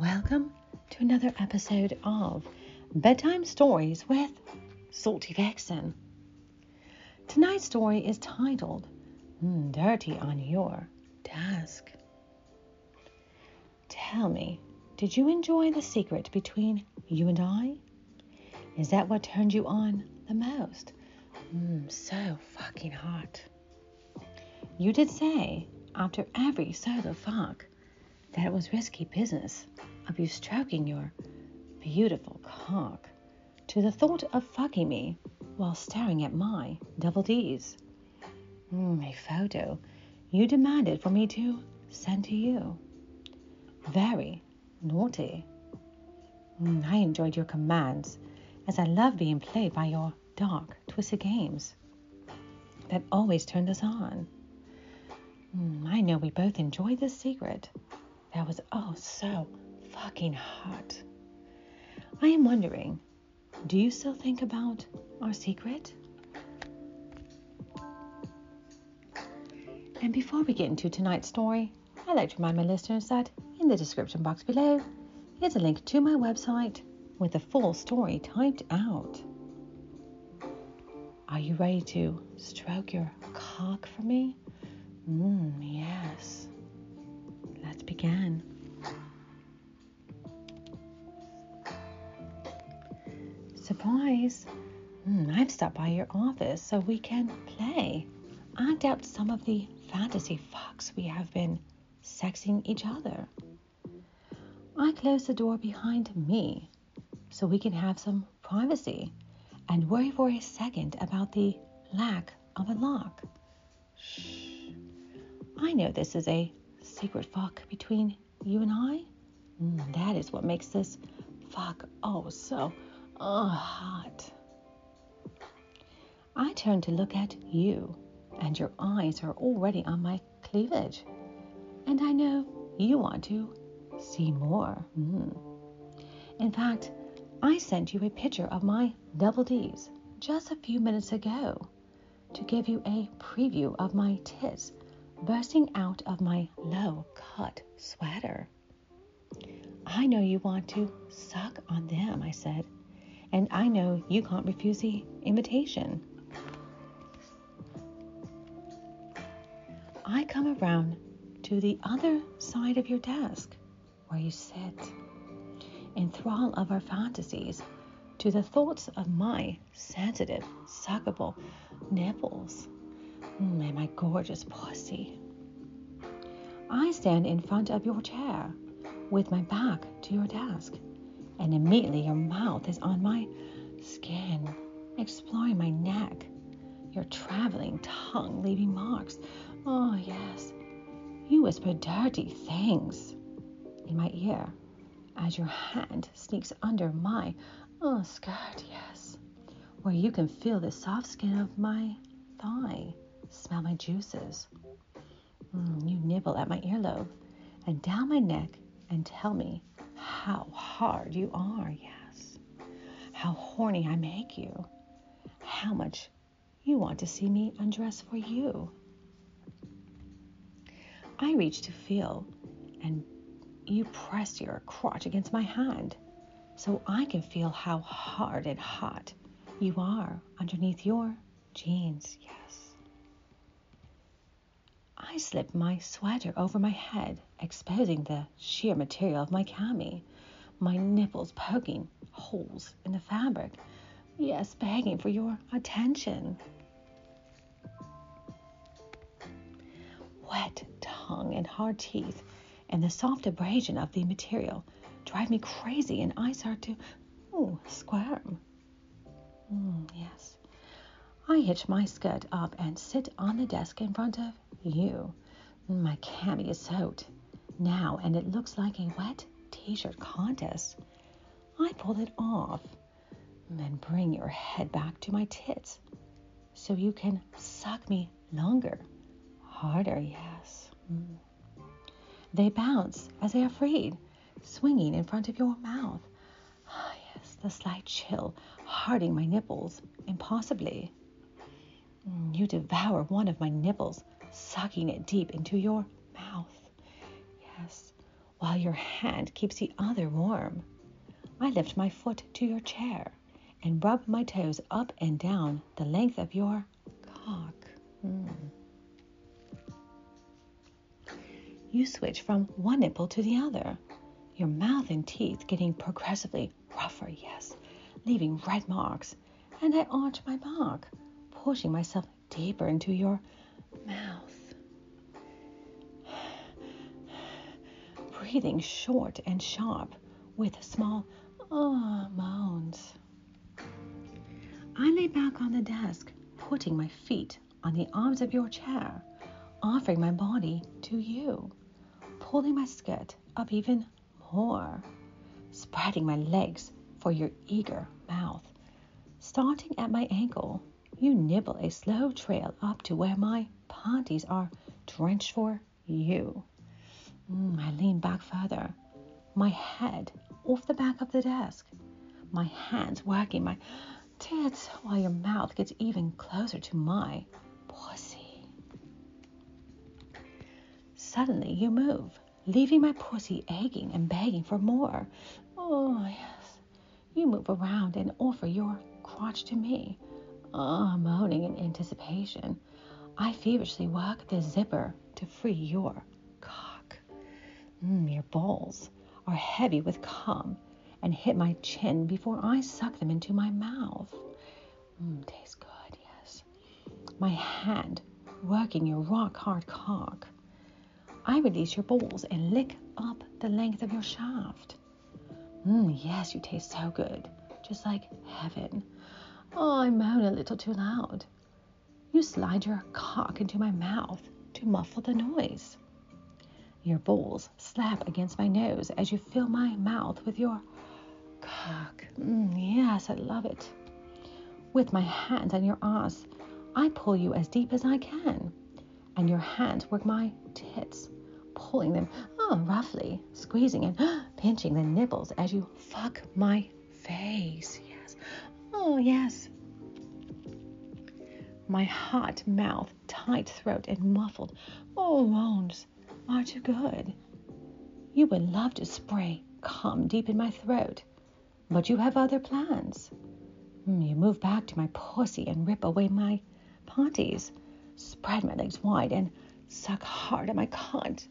Welcome to another episode of Bedtime Stories with Salty Vixen. Tonight's story is titled mm, Dirty on Your Desk. Tell me, did you enjoy the secret between you and I? Is that what turned you on the most? Mmm, so fucking hot. You did say, after every solo fuck, that was risky business of you stroking your beautiful cock to the thought of fucking me while staring at my double D's. Mm, a photo you demanded for me to send to you. Very naughty. Mm, I enjoyed your commands as I love being played by your dark, twisted games that always turned us on. Mm, I know we both enjoyed this secret that was oh so fucking hot. I am wondering, do you still think about our secret? And before we get into tonight's story, I'd like to remind my listeners that in the description box below is a link to my website with the full story typed out. Are you ready to stroke your cock for me? Mmm, yes. Let's begin. Surprise! Mm, I've stopped by your office so we can play. Act out some of the fantasy fucks we have been sexing each other. I close the door behind me so we can have some privacy and worry for a second about the lack of a lock. Shh. I know this is a secret fuck between you and I. Mm, that is what makes this fuck oh so Oh, hot. I turn to look at you, and your eyes are already on my cleavage. And I know you want to see more. Mm. In fact, I sent you a picture of my double D's just a few minutes ago to give you a preview of my tits bursting out of my low cut sweater. I know you want to suck on them, I said and I know you can't refuse the invitation. I come around to the other side of your desk where you sit, in thrall of our fantasies, to the thoughts of my sensitive, suckable nipples mm, and my gorgeous pussy. I stand in front of your chair with my back to your desk and immediately your mouth is on my skin, exploring my neck, your traveling tongue leaving marks. Oh, yes. You whisper dirty things in my ear as your hand sneaks under my oh, skirt, yes, where you can feel the soft skin of my thigh, smell my juices. Mm, you nibble at my earlobe and down my neck and tell me how hard you are, yes. How horny I make you. How much you want to see me undress for you. I reach to feel, and you press your crotch against my hand so I can feel how hard and hot you are underneath your jeans, yes. I slip my sweater over my head, exposing the sheer material of my cami, my nipples poking holes in the fabric. Yes, begging for your attention. Wet tongue and hard teeth and the soft abrasion of the material drive me crazy, and I start to ooh, squirm. Mm, yes. I hitch my skirt up and sit on the desk in front of you. My cami is soaked now, and it looks like a wet t-shirt contest. I pull it off and bring your head back to my tits so you can suck me longer, harder, yes. Mm. They bounce as they are freed, swinging in front of your mouth. Ah, yes, the slight chill harding my nipples impossibly. Mm, you devour one of my nipples, sucking it deep into your mouth. Yes, while your hand keeps the other warm. I lift my foot to your chair and rub my toes up and down the length of your cock. Mm. You switch from one nipple to the other, your mouth and teeth getting progressively rougher, yes, leaving red marks, and I arch my back, pushing myself deeper into your mouth. Breathing short and sharp with small ah moans. I lay back on the desk, putting my feet on the arms of your chair, offering my body to you pulling my skirt up even more, spreading my legs for your eager mouth. Starting at my ankle, you nibble a slow trail up to where my panties are drenched for you. Mm, I lean back further, my head off the back of the desk, my hands working my tits while your mouth gets even closer to my pussy. Suddenly you move, leaving my pussy aching and begging for more. Oh, yes. You move around and offer your crotch to me. Oh, moaning in anticipation. I feverishly work the zipper to free your cock. Mm, your balls are heavy with cum and hit my chin before I suck them into my mouth. Mm, tastes good, yes. My hand working your rock hard cock. I release your balls and lick up the length of your shaft. Mmm, yes, you taste so good, just like heaven. Oh, I moan a little too loud. You slide your cock into my mouth to muffle the noise. Your balls slap against my nose as you fill my mouth with your cock. Mm, yes, I love it. With my hands on your ass, I pull you as deep as I can, and your hands work my tits pulling them oh, roughly, squeezing and pinching the nipples as you fuck my face. Yes. Oh, yes. My hot mouth, tight throat, and muffled oh moans are too good. You would love to spray cum deep in my throat, but you have other plans. Mm, you move back to my pussy and rip away my panties, spread my legs wide, and suck hard at my cunt.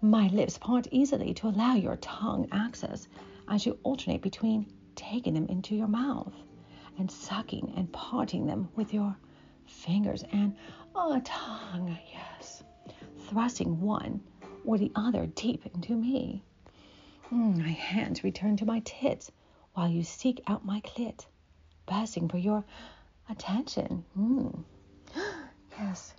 My lips part easily to allow your tongue access as you alternate between taking them into your mouth and sucking and parting them with your fingers and a tongue, yes, thrusting one or the other deep into me. Mm, my hands return to my tits while you seek out my clit, buzzing for your attention. Mm. Yes,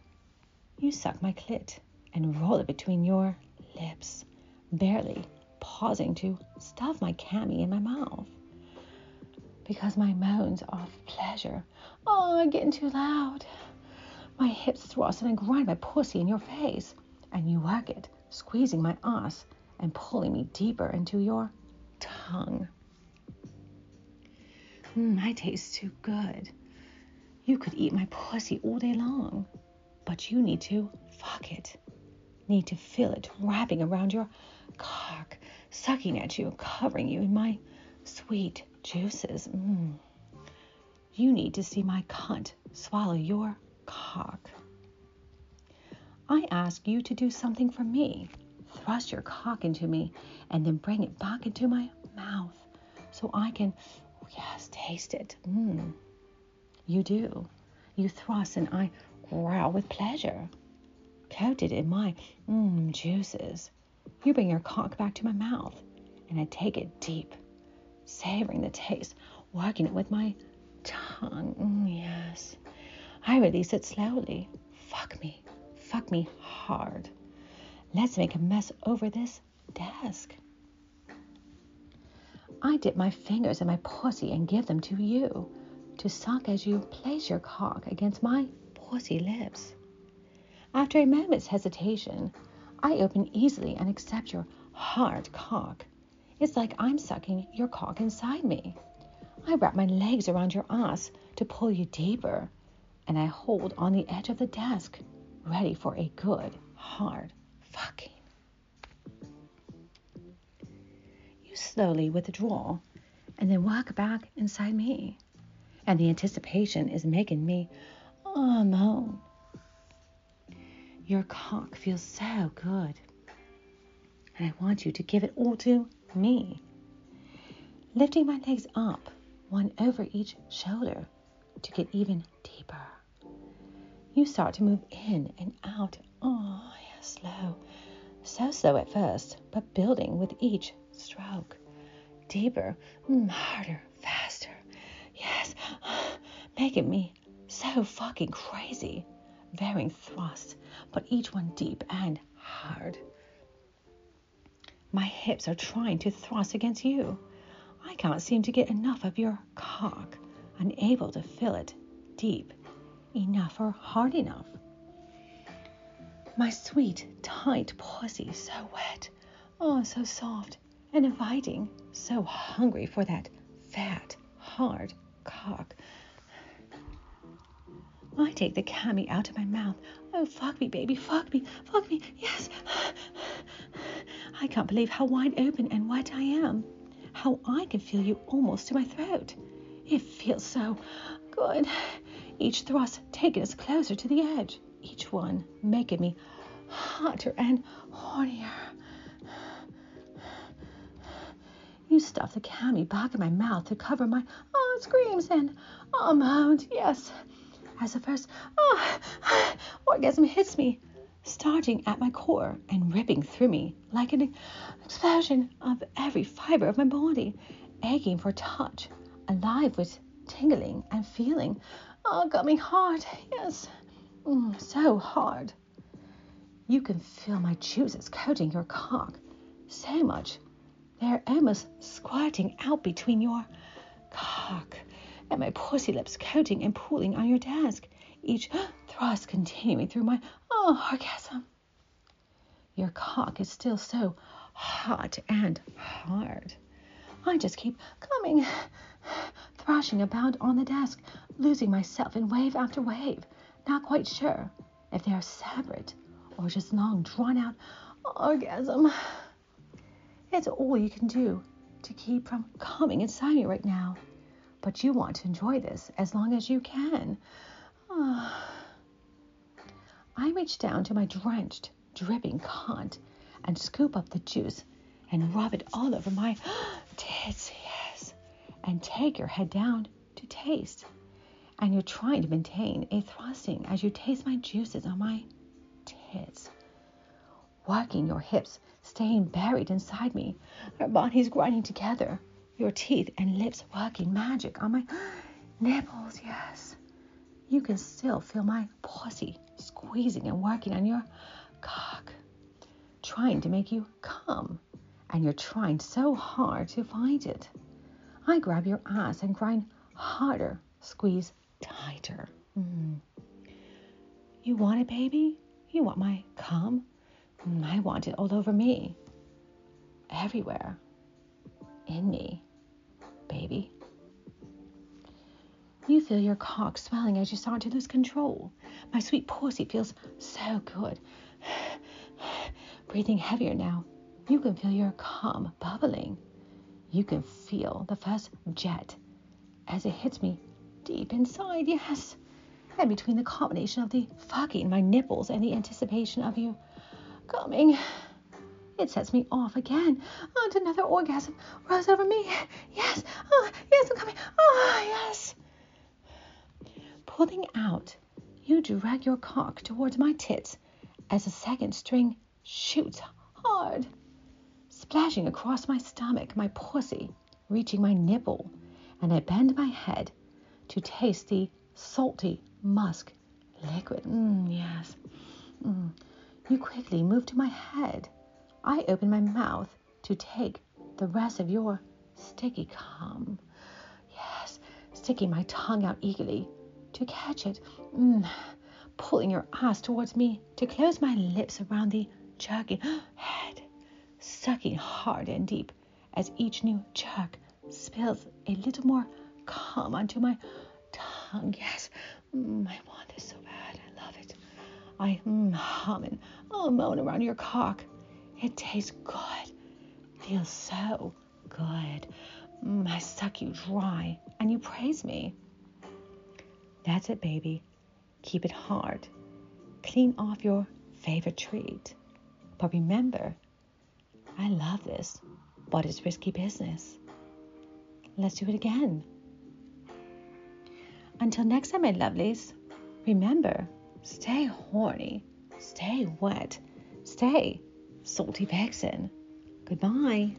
you suck my clit and roll it between your lips, barely pausing to stuff my cami in my mouth. Because my moans are of pleasure. Oh, I'm getting too loud. My hips thrust and I grind my pussy in your face, and you work it, squeezing my ass and pulling me deeper into your tongue. Mm, I taste too good. You could eat my pussy all day long, but you need to fuck it need to feel it wrapping around your cock, sucking at you, covering you in my sweet juices. Mm. You need to see my cunt swallow your cock. I ask you to do something for me. Thrust your cock into me and then bring it back into my mouth so I can, oh yes, taste it. Mm. You do. You thrust and I growl with pleasure coated in my mmm juices. You bring your cock back to my mouth, and I take it deep, savoring the taste, working it with my tongue. Mm, yes. I release it slowly. Fuck me. Fuck me hard. Let's make a mess over this desk. I dip my fingers in my pussy and give them to you to suck as you place your cock against my pussy lips. After a moment's hesitation, I open easily and accept your hard cock. It's like I'm sucking your cock inside me. I wrap my legs around your ass to pull you deeper, and I hold on the edge of the desk, ready for a good, hard fucking. You slowly withdraw and then walk back inside me. And the anticipation is making me oh, moan. Your cock feels so good. And I want you to give it all to me. Lifting my legs up, one over each shoulder, to get even deeper. You start to move in and out. Oh, yeah, slow. So slow at first, but building with each stroke. Deeper, mm, harder, faster. Yes, making me so fucking crazy. Varying thrusts, but each one deep and hard. My hips are trying to thrust against you. I can't seem to get enough of your cock, unable to fill it deep enough or hard enough. My sweet, tight pussy, so wet, oh, so soft and inviting, so hungry for that fat, hard cock. I take the cami out of my mouth. Oh, fuck me, baby, fuck me, fuck me, yes. I can't believe how wide open and wet I am, how I can feel you almost to my throat. It feels so good. Each thrust taking us closer to the edge, each one making me hotter and hornier. You stuff the cami back in my mouth to cover my oh screams and oh moans, yes. As the first oh orgasm hits me, starting at my core and ripping through me like an explosion of every fiber of my body, aching for touch, alive with tingling and feeling. Oh, got me hard, yes, mm, so hard. You can feel my juices coating your cock so much they're almost squirting out between your cock and my pussy lips coating and pulling on your desk, each thrust continuing through my oh, orgasm. Your cock is still so hot and hard. I just keep coming, thrashing about on the desk, losing myself in wave after wave, not quite sure if they are separate or just long drawn out orgasm. It's all you can do to keep from coming inside me right now. But you want to enjoy this as long as you can. I reach down to my drenched, dripping cunt and scoop up the juice and rub it all over my tits, yes, and take your head down to taste. And you're trying to maintain a thrusting as you taste my juices on my tits, working your hips staying buried inside me, our bodies grinding together, your teeth and lips working magic on my nipples, yes. You can still feel my pussy squeezing and working on your cock, trying to make you come, and you're trying so hard to find it. I grab your ass and grind harder, squeeze tighter. Mm. You want it, baby? You want my cum? I want it all over me, everywhere, in me, baby. You feel your cock swelling as you start to lose control. My sweet pussy feels so good. Breathing heavier now. You can feel your cum bubbling. You can feel the first jet as it hits me deep inside, yes. And between the combination of the fucking my nipples and the anticipation of you coming. It sets me off again. And another orgasm rose over me. Yes, oh, yes, I'm coming. Oh, yes. Pulling out, you drag your cock towards my tits as the second string shoots hard, splashing across my stomach, my pussy, reaching my nipple, and I bend my head to taste the salty musk liquid. Mm, yes. Mm. You quickly move to my head. I open my mouth to take the rest of your sticky cum. Yes, sticking my tongue out eagerly to catch it. Mm, pulling your ass towards me to close my lips around the jerking head, sucking hard and deep as each new jerk spills a little more cum onto my tongue. Yes, mm, I want this so bad. I love it. I mm, hum and oh, moan around your cock. It tastes good. Feels so good. Mm, I suck you dry and you praise me. That's it, baby. Keep it hard. Clean off your favorite treat. But remember, I love this, but it's risky business. Let's do it again. Until next time, my lovelies, remember stay horny, stay wet, stay salty vixen. Goodbye.